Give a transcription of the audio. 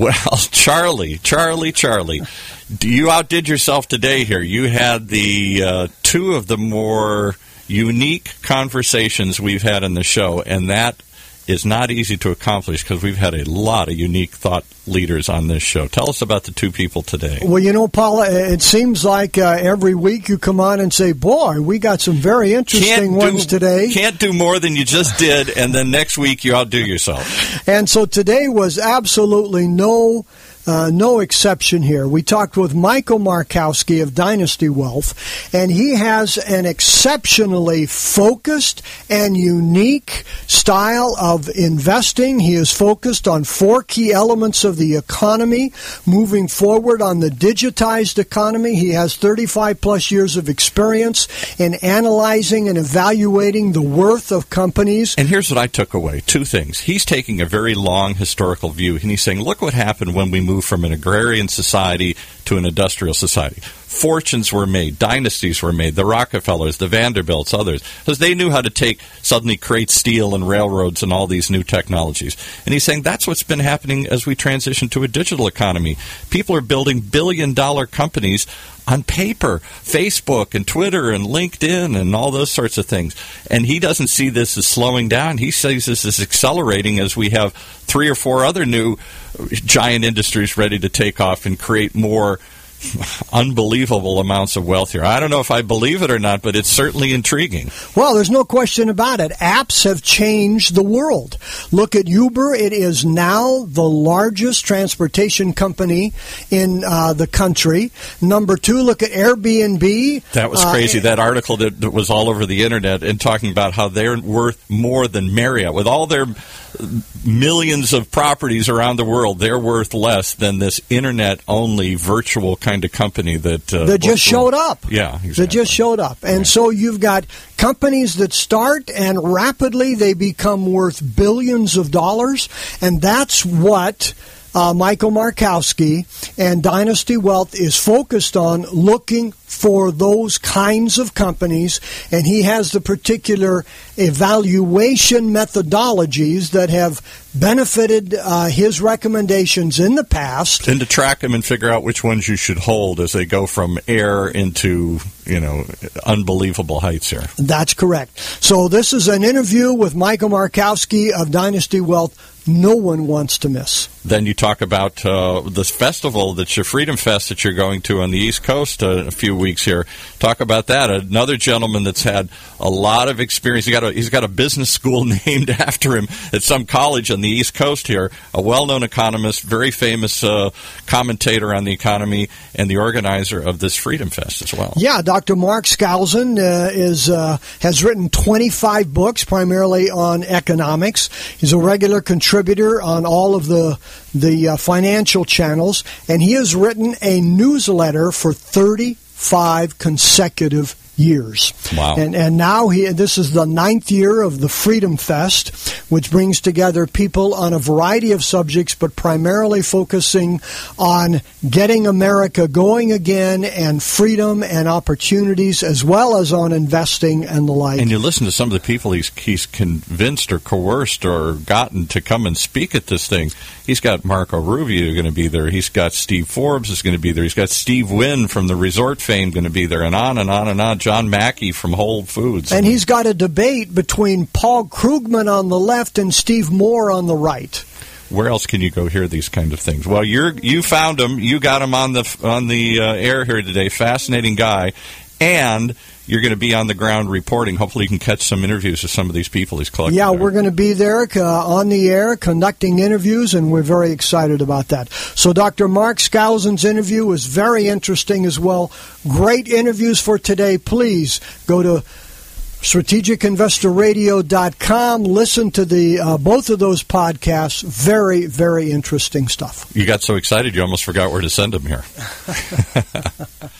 Well, Charlie, Charlie, Charlie, you outdid yourself today here. You had the uh, two of the more unique conversations we've had in the show, and that is not easy to accomplish because we've had a lot of unique thought leaders on this show. Tell us about the two people today. Well, you know, Paula, it seems like uh, every week you come on and say, "Boy, we got some very interesting ones today." Can't do more than you just did, and then next week you outdo yourself. And so today was absolutely no uh, no exception here. We talked with Michael Markowski of Dynasty Wealth, and he has an exceptionally focused and unique style of investing. He is focused on four key elements of the economy, moving forward on the digitized economy. He has 35 plus years of experience in analyzing and evaluating the worth of companies. And here's what I took away two things. He's taking a very long historical view, and he's saying, look what happened when we moved from an agrarian society to an industrial society. Fortunes were made, dynasties were made, the Rockefellers, the Vanderbilts, others, because they knew how to take, suddenly create steel and railroads and all these new technologies. And he's saying that's what's been happening as we transition to a digital economy. People are building billion dollar companies on paper, Facebook and Twitter and LinkedIn and all those sorts of things. And he doesn't see this as slowing down. He sees this as accelerating as we have three or four other new uh, giant industries ready to take off and create more unbelievable amounts of wealth here. I don't know if I believe it or not, but it's certainly intriguing. Well, there's no question about it. Apps have changed the world. Look at Uber. It is now the largest transportation company in uh, the country. Number two, look at Airbnb. That was Uh, crazy. that article that, that was all over the internet and talking about how they're worth more than Marriott. With all their millions of properties around the world, they're worth less than this internet only virtual kind of company that uh, that just showed up. Yeah, That just showed up. And so you've got companies that start and rapidly they become worth billions of dollars. And that's what uh, Michael Markowski and Dynasty Wealth is focused on looking for those kinds of companies. And he has the particular evaluation methodologies that have benefited uh, his recommendations in the past. And to track them and figure out which ones you should hold as they go from air into you know unbelievable heights here. That's correct. So this is an interview with Michael Markowski of Dynasty Wealth. No one wants to miss. Then you talk about uh, this festival that's your Freedom Fest that you're going to on the East Coast uh, a few weeks here. Talk about that. Another gentleman that's had a lot of experience. He got a, he's got a business school named after him at some college on the East Coast here. A well-known economist, very famous uh, commentator on the economy, and the organizer of this Freedom Fest as well. Yeah, Dr. Mark Skousen uh, is uh, has written 25 books, primarily on economics. He's a regular contributor on all of the the uh, financial channels, and he has written a newsletter for 35 consecutive years. Wow. And and now he this is the ninth year of the Freedom Fest, which brings together people on a variety of subjects, but primarily focusing on getting America going again and freedom and opportunities, as well as on investing and the like. And you listen to some of the people he's he's convinced or coerced or gotten to come and speak at this thing. He's got Marco Rubio going to be there. He's got Steve Forbes is going to be there. He's got Steve Wynn from the resort fame going to be there, and on and on and on. John Mackey from Whole Foods. and he's got a debate between Paul Krugman on the left and Steve Moore on the right. Where else can you go hear these kind of things? Well, you're you found him. You got him on the on the uh, air here today. Fascinating guy, and you're going to be on the ground reporting. Hopefully, you can catch some interviews with some of these people he's collected. Yeah, we're going to be there uh, on the air conducting interviews, and we're very excited about that. So, Dr. Mark Skousen's interview was very interesting as well. Great interviews for today. Please go to strategicinvestorradio.com. Listen to the uh, both of those podcasts. Very, very interesting stuff. You got so excited you almost forgot where to send them here.